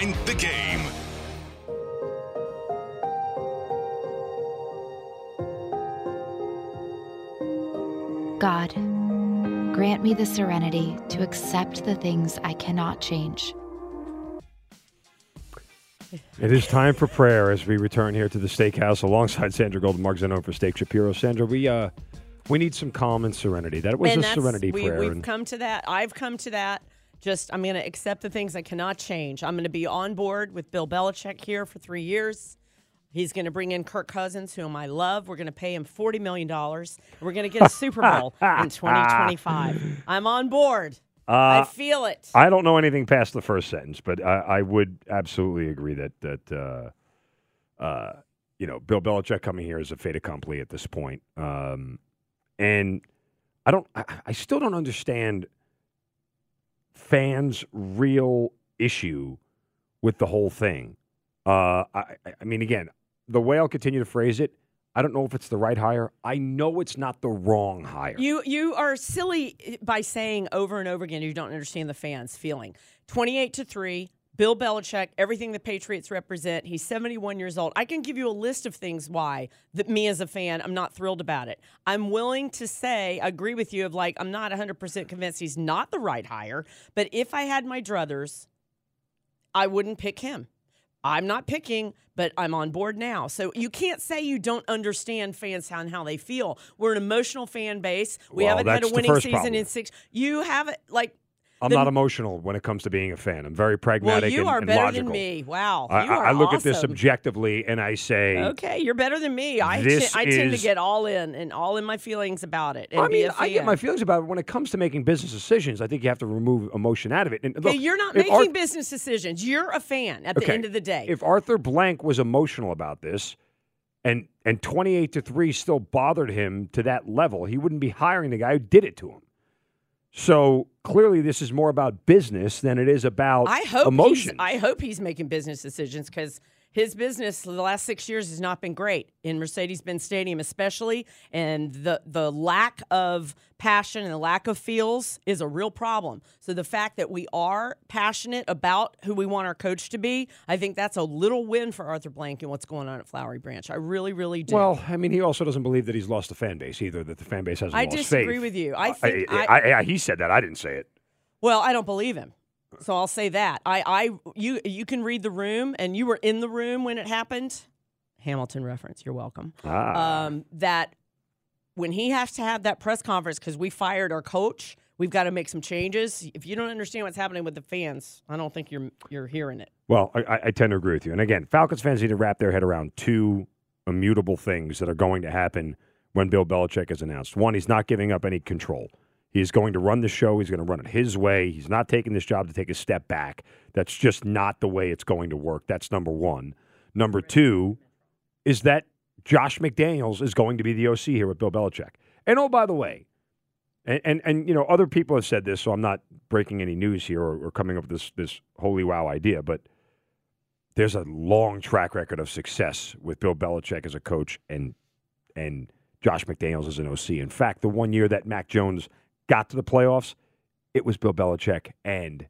Behind the Game. God, grant me the serenity to accept the things I cannot change. It is time for prayer as we return here to the steakhouse alongside Sandra Golden, Mark Zinno for Steak Shapiro. Sandra, we uh we need some calm and serenity. That was and a serenity we, prayer. We've and- come to that. I've come to that. Just I'm going to accept the things I cannot change. I'm going to be on board with Bill Belichick here for three years. He's going to bring in Kirk Cousins, whom I love. We're going to pay him forty million dollars. We're going to get a Super Bowl in 2025. I'm on board. I feel it. Uh, I don't know anything past the first sentence, but I, I would absolutely agree that that uh, uh, you know Bill Belichick coming here is a fait accompli at this point, um, and I don't. I, I still don't understand fans' real issue with the whole thing. Uh, I, I- mean, again, the way I'll continue to phrase it, I don't know if it's the right hire. I know it's not the wrong hire. You you are silly by saying over and over again you don't understand the fans' feeling. Twenty eight to three. Bill Belichick, everything the Patriots represent. He's 71 years old. I can give you a list of things why that me as a fan, I'm not thrilled about it. I'm willing to say, agree with you of like, I'm not 100% convinced he's not the right hire. But if I had my druthers, I wouldn't pick him. I'm not picking, but I'm on board now. So you can't say you don't understand fans and how they feel. We're an emotional fan base. We Well, haven't had a winning season problem. in six. You haven't like. I'm the- not emotional when it comes to being a fan. I'm very pragmatic. Well, you and, are and better logical. than me. Wow, I, I- look at this objectively and I say, Okay, you're better than me. I This t- I tend to get all in and all in my feelings about it. And I mean, I get my feelings about it. When it comes to making business decisions, I think you have to remove emotion out of it. And Okay, look, you're not making Ar- business decisions. You're a fan at the Okay, end of the day. If Arthur Blank was emotional about this, and and 28 to three still bothered him to that level, he wouldn't be hiring the guy who did it to him. So clearly, this is more about business than it is about I hope emotion. I hope he's making business decisions because his business the last six years has not been great in Mercedes-Benz Stadium, especially, and the the lack of passion and the lack of feels is a real problem. So the fact that we are passionate about who we want our coach to be, I think that's a little win for Arthur Blank and what's going on at Flowery Branch. I really, really do. Well, I mean, he also doesn't believe that he's lost the fan base either. That the fan base hasn't I disagree faith. with you. I uh, think I, I- I- he said that. I didn't say it. Well, I don't believe him. So I'll say that. I, I you you can read the room and you were in the room when it happened. Hamilton reference, you're welcome. Ah. Um, that when he has to have that press conference because we fired our coach, we've got to make some changes. If you don't understand what's happening with the fans, I don't think you're you're hearing it. Well, I- I, I tend to agree with you. And again, Falcons fans need to wrap their head around two immutable things that are going to happen when Bill Belichick is announced. One, he's not giving up any control. He's going to run the show. He's going to run it his way. He's not taking this job to take a step back. That's just not the way it's going to work. That's number one. Number two is that Josh McDaniels is going to be the OC here with Bill Belichick. And oh, by the way, and, and, and you know, other people have said this, so I'm not breaking any news here or, or coming up with this, this holy wow idea, but there's a long track record of success with Bill Belichick as a coach and and Josh McDaniels as an OC. In fact, the one year that Mac Jones got to the playoffs, it was Bill Belichick and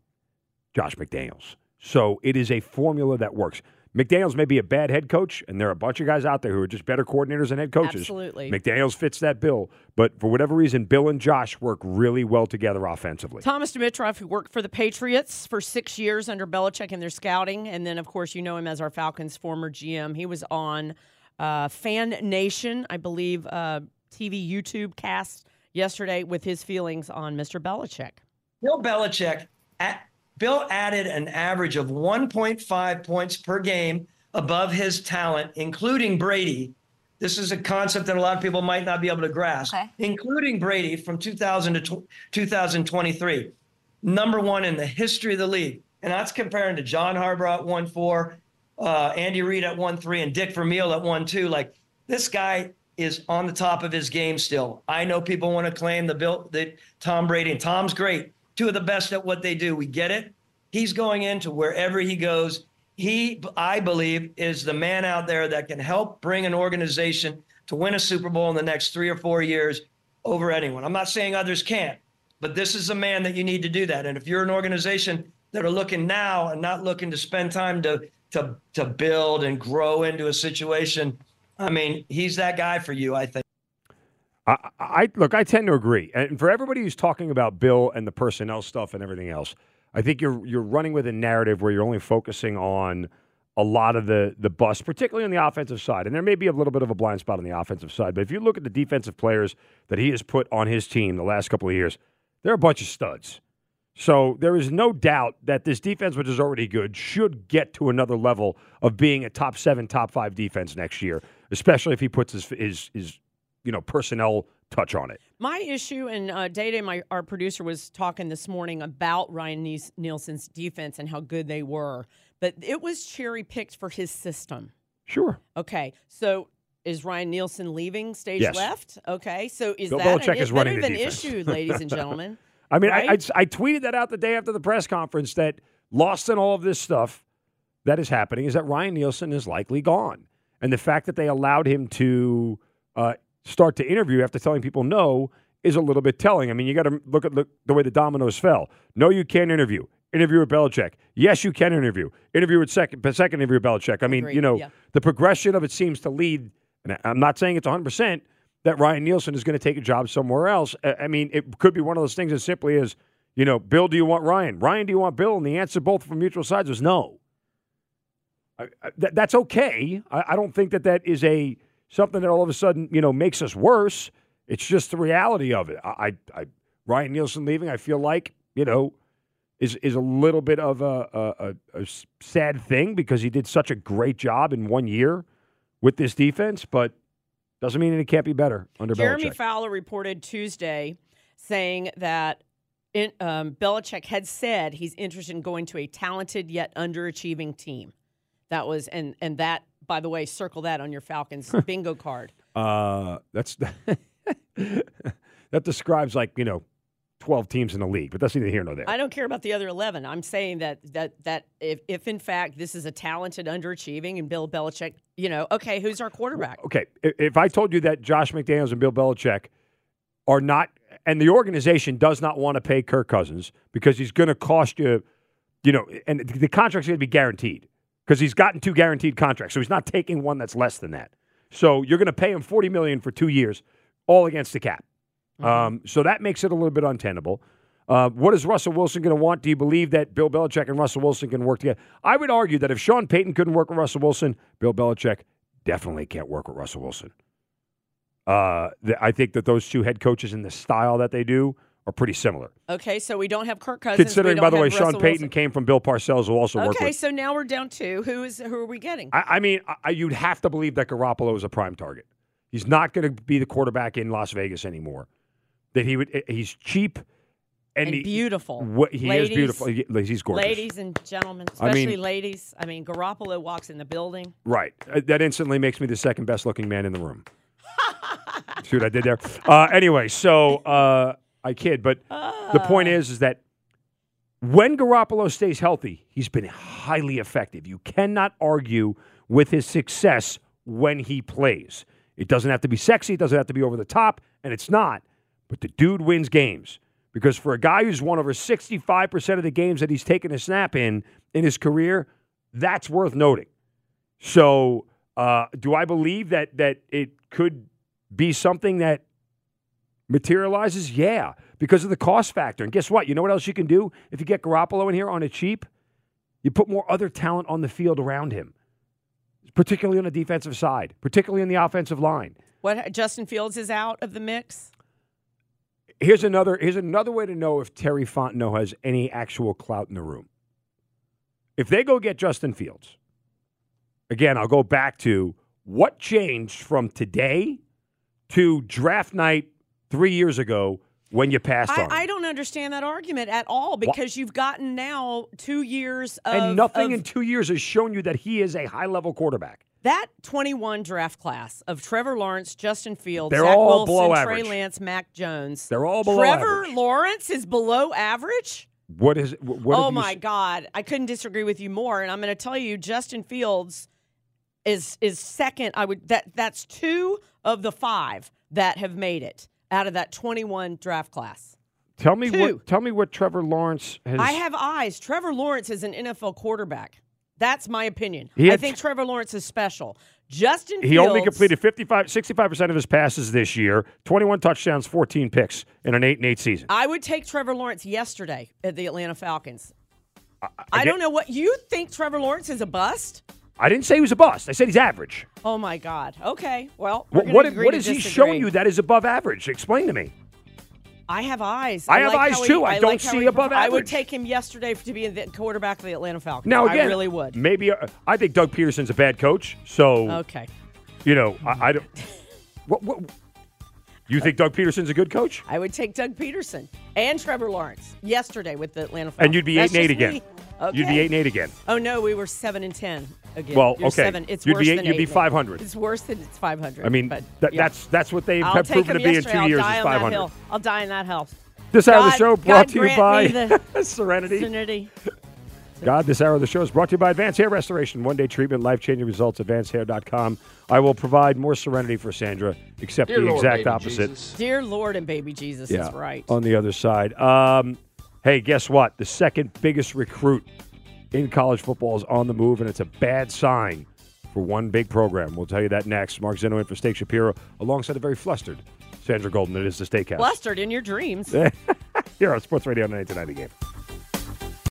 Josh McDaniels. So it is a formula that works. McDaniels may be a bad head coach, and there are a bunch of guys out there who are just better coordinators than head coaches. Absolutely. McDaniels fits that bill, but for whatever reason, Bill and Josh work really well together offensively. Thomas Dimitroff, who worked for the Patriots for six years under Belichick in their scouting, and then of course you know him as our Falcons former GM. He was on uh, Fan Nation, I believe, uh, TV YouTube cast yesterday with his feelings on Mr. Belichick. Bill Belichick, at, Bill added an average of 1.5 points per game above his talent, including Brady. This is a concept that a lot of people might not be able to grasp, Okay. including Brady from 2000 to tw- 2023. Number one in the history of the league. And that's comparing to John Harbaugh at 1 4, uh, Andy Reid at 1 3, and Dick Vermeil at 1 2. Like, this guy is on the top of his game still. I know people want to claim the Bill that Tom Brady and Tom's great, two of the best at what they do. We get it. He's going into wherever he goes. He, I believe, is the man out there that can help bring an organization to win a Super Bowl in the next three or four years over anyone. I'm not saying others can't, but this is a man that you need to do that. And if you're an organization that are looking now and not looking to spend time to to to build and grow into a situation. I mean, he's that guy for you, I think. I, I look. I tend to agree, and for everybody who's talking about Bill and the personnel stuff and everything else, I think you're you're running with a narrative where you're only focusing on a lot of the the bust, particularly on the offensive side. And there may be a little bit of a blind spot on the offensive side, but if you look at the defensive players that he has put on his team the last couple of years, they're a bunch of studs. So there is no doubt that this defense, which is already good, should get to another level of being a top seven, top five defense next year, especially if he puts his his, his you know personnel touch on it. My issue, and uh, Day Day, my our producer, was talking this morning about Ryan Nielsen's defense and how good they were, but it was cherry picked for his system. Sure. Okay, so is Ryan Nielsen leaving stage Yes. left? Okay, so is Bill that Belichick an, is running that an issue, ladies and gentlemen? I mean, I, I, I tweeted that out the day after the press conference that lost in all of this stuff that is happening is that Ryan Nielsen is likely gone. And the fact that they allowed him to uh, start to interview after telling people no is a little bit telling. I mean, you got to look at the, the way the dominoes fell. No, you can't interview. Interview with Belichick. Yes, you can interview. Interview with second, second interview with Belichick. I mean, Agreed, you know, yeah. the progression of it seems to lead, and I'm not saying it's 100%, that Ryan Nielsen is going to take a job somewhere else. I I mean, it could be one of those things that simply is, you know, Bill, do you want Ryan? Ryan, do you want Bill? And the answer both from mutual sides was no. I, I, that, that's okay. I, I don't think that that is a something that all of a sudden you know makes us worse. It's just the reality of it. I, I, I Ryan Nielsen leaving, I feel like you know is is a little bit of a a sad thing because he did such a great job in one year with this defense, but doesn't mean it can't be better under Jeremy Belichick. Fowler reported Tuesday saying that in, um, Belichick had said he's interested in going to a talented yet underachieving team. That was and and that by the way, circle that on your Falcons bingo card. Uh, that's that describes like you know twelve teams in the league, but that's neither here nor there. I don't care about the other eleven. I'm saying that that that if, if in fact this is a talented underachieving and Bill Belichick, you know, okay, who's our quarterback? okay, if I told you that Josh McDaniels and Bill Belichick are not, and the organization does not want to pay Kirk Cousins because he's going to cost you, you know, and the contract's going to be guaranteed because he's gotten two guaranteed contracts, so he's not taking one that's less than that. So you're going to pay him forty million for two years, all against the cap. Um, so that makes it a little bit untenable. Uh, what is Russell Wilson going to want? Do you believe that Bill Belichick and Russell Wilson can work together? I would argue that if Sean Payton couldn't work with Russell Wilson, Bill Belichick definitely can't work with Russell Wilson. Uh, th- I think that those two head coaches and the style that they do are pretty similar. Okay, so we don't have Kirk Cousins. Considering, by the way, Sean Payton Wilson. came from Bill Parcells, who also worked Okay, so now we're down two. Who is who are we getting? I, I mean, I, you'd have to believe that Garoppolo is a prime target. He's not going to be the quarterback in Las Vegas anymore. That he would. He's cheap, and, and he, beautiful. What, he Ladies, is beautiful. He- he's gorgeous. Ladies and gentlemen, I mean- especially ladies. I mean, Garoppolo walks in the building. Right. Uh, That instantly makes me the second best looking man in the room. See what I did there? Uh, anyway, so uh, I kid, but the point Ah. is, is that when Garoppolo stays healthy, he's been highly effective. You cannot argue with his success when he plays. It doesn't have to be sexy, it doesn't have to be over the top, and it's not. But the dude wins games because for a guy who's won over 65% of the games that he's taken a snap in in his career, that's worth noting. So, uh, do I believe that that it could be something that materializes? Yeah, because of the cost factor. And guess what? You know what else you can do if you get Garoppolo in here on a cheap? You put more other talent on the field around him, particularly on the defensive side, particularly in the offensive line. What Justin Fields is out of the mix. Here's another here's another way to know if Terry Fontenot has any actual clout in the room. If they go get Justin Fields, again, I'll go back to what changed from today to draft night three years ago when you passed on. I, I don't understand that argument at all because you've gotten now two years of and nothing of in two years has shown you that he is a high level quarterback. that 21 draft class of Trevor Lawrence, Justin Fields, They're Zach all Wilson, below Trey average. Lance, Mac Jones. They're all below Trevor average. Lawrence is below average. What is? What oh my s- God, I couldn't disagree with you more. And I'm going to tell you, Justin Fields is is second. I would that that's two of the five that have made it out of that 21 draft class. Tell me Two. what. Tell me what Trevor Lawrence has. I have eyes. Trevor Lawrence is an NFL quarterback. That's my opinion. I think Trevor Lawrence is special. Justin He only completed 55, 65% of his passes this year, 21 touchdowns, 14 picks in an 8 and 8 season. I would take Trevor Lawrence yesterday at the Atlanta Falcons. I, get- don't know what you think Trevor Lawrence is a bust. I didn't say he was a bust. I said he's average. Oh my God. Okay. Well, What, what, what is he showing you that is above average? Explain to me. I have eyes. I have like eyes how he- too. I don't like see above perf- I would take him yesterday to be the quarterback of the Atlanta Falcons. Now again, I really would. Maybe uh, I think Doug Pederson's a bad coach. So Okay. you know, I, I don't. What, what? You think Doug Pederson's a good coach? I would take Doug Pederson and Trevor Lawrence yesterday with the Atlanta Falcons. And you'd be eight That's and eight again. me. Okay. You'd be eight and eight again. Oh no, we were seven and ten again. Well, You're okay. Seven. It's You'd be eight- than you'd be eight and 500. It's worse than it's five hundred. I mean, but, that, yeah. that's that's what they I'll have proven to be in yesterday. two I'll years die is on that 500. hill. I'll die in that house. This hour of the God- show God brought to you by Serenity. Serenity. God, this hour of the show is brought to you by Advanced Hair Restoration. One day treatment, life changing results, advancedhair.com. I will provide more serenity for Sandra, except Dear the Lord, exact opposite. Jesus. Dear Lord and baby Jesus is right. On the other side. Um, hey, guess what? The second biggest recruit in college football is on the move, and it's a bad sign for one big program. We'll tell you that next. Mark Zinno in for Steak Shapiro, alongside a very flustered Sandra Golden. It is the Steakhouse. Flustered in your dreams. Here on Sports Radio 99 The Game.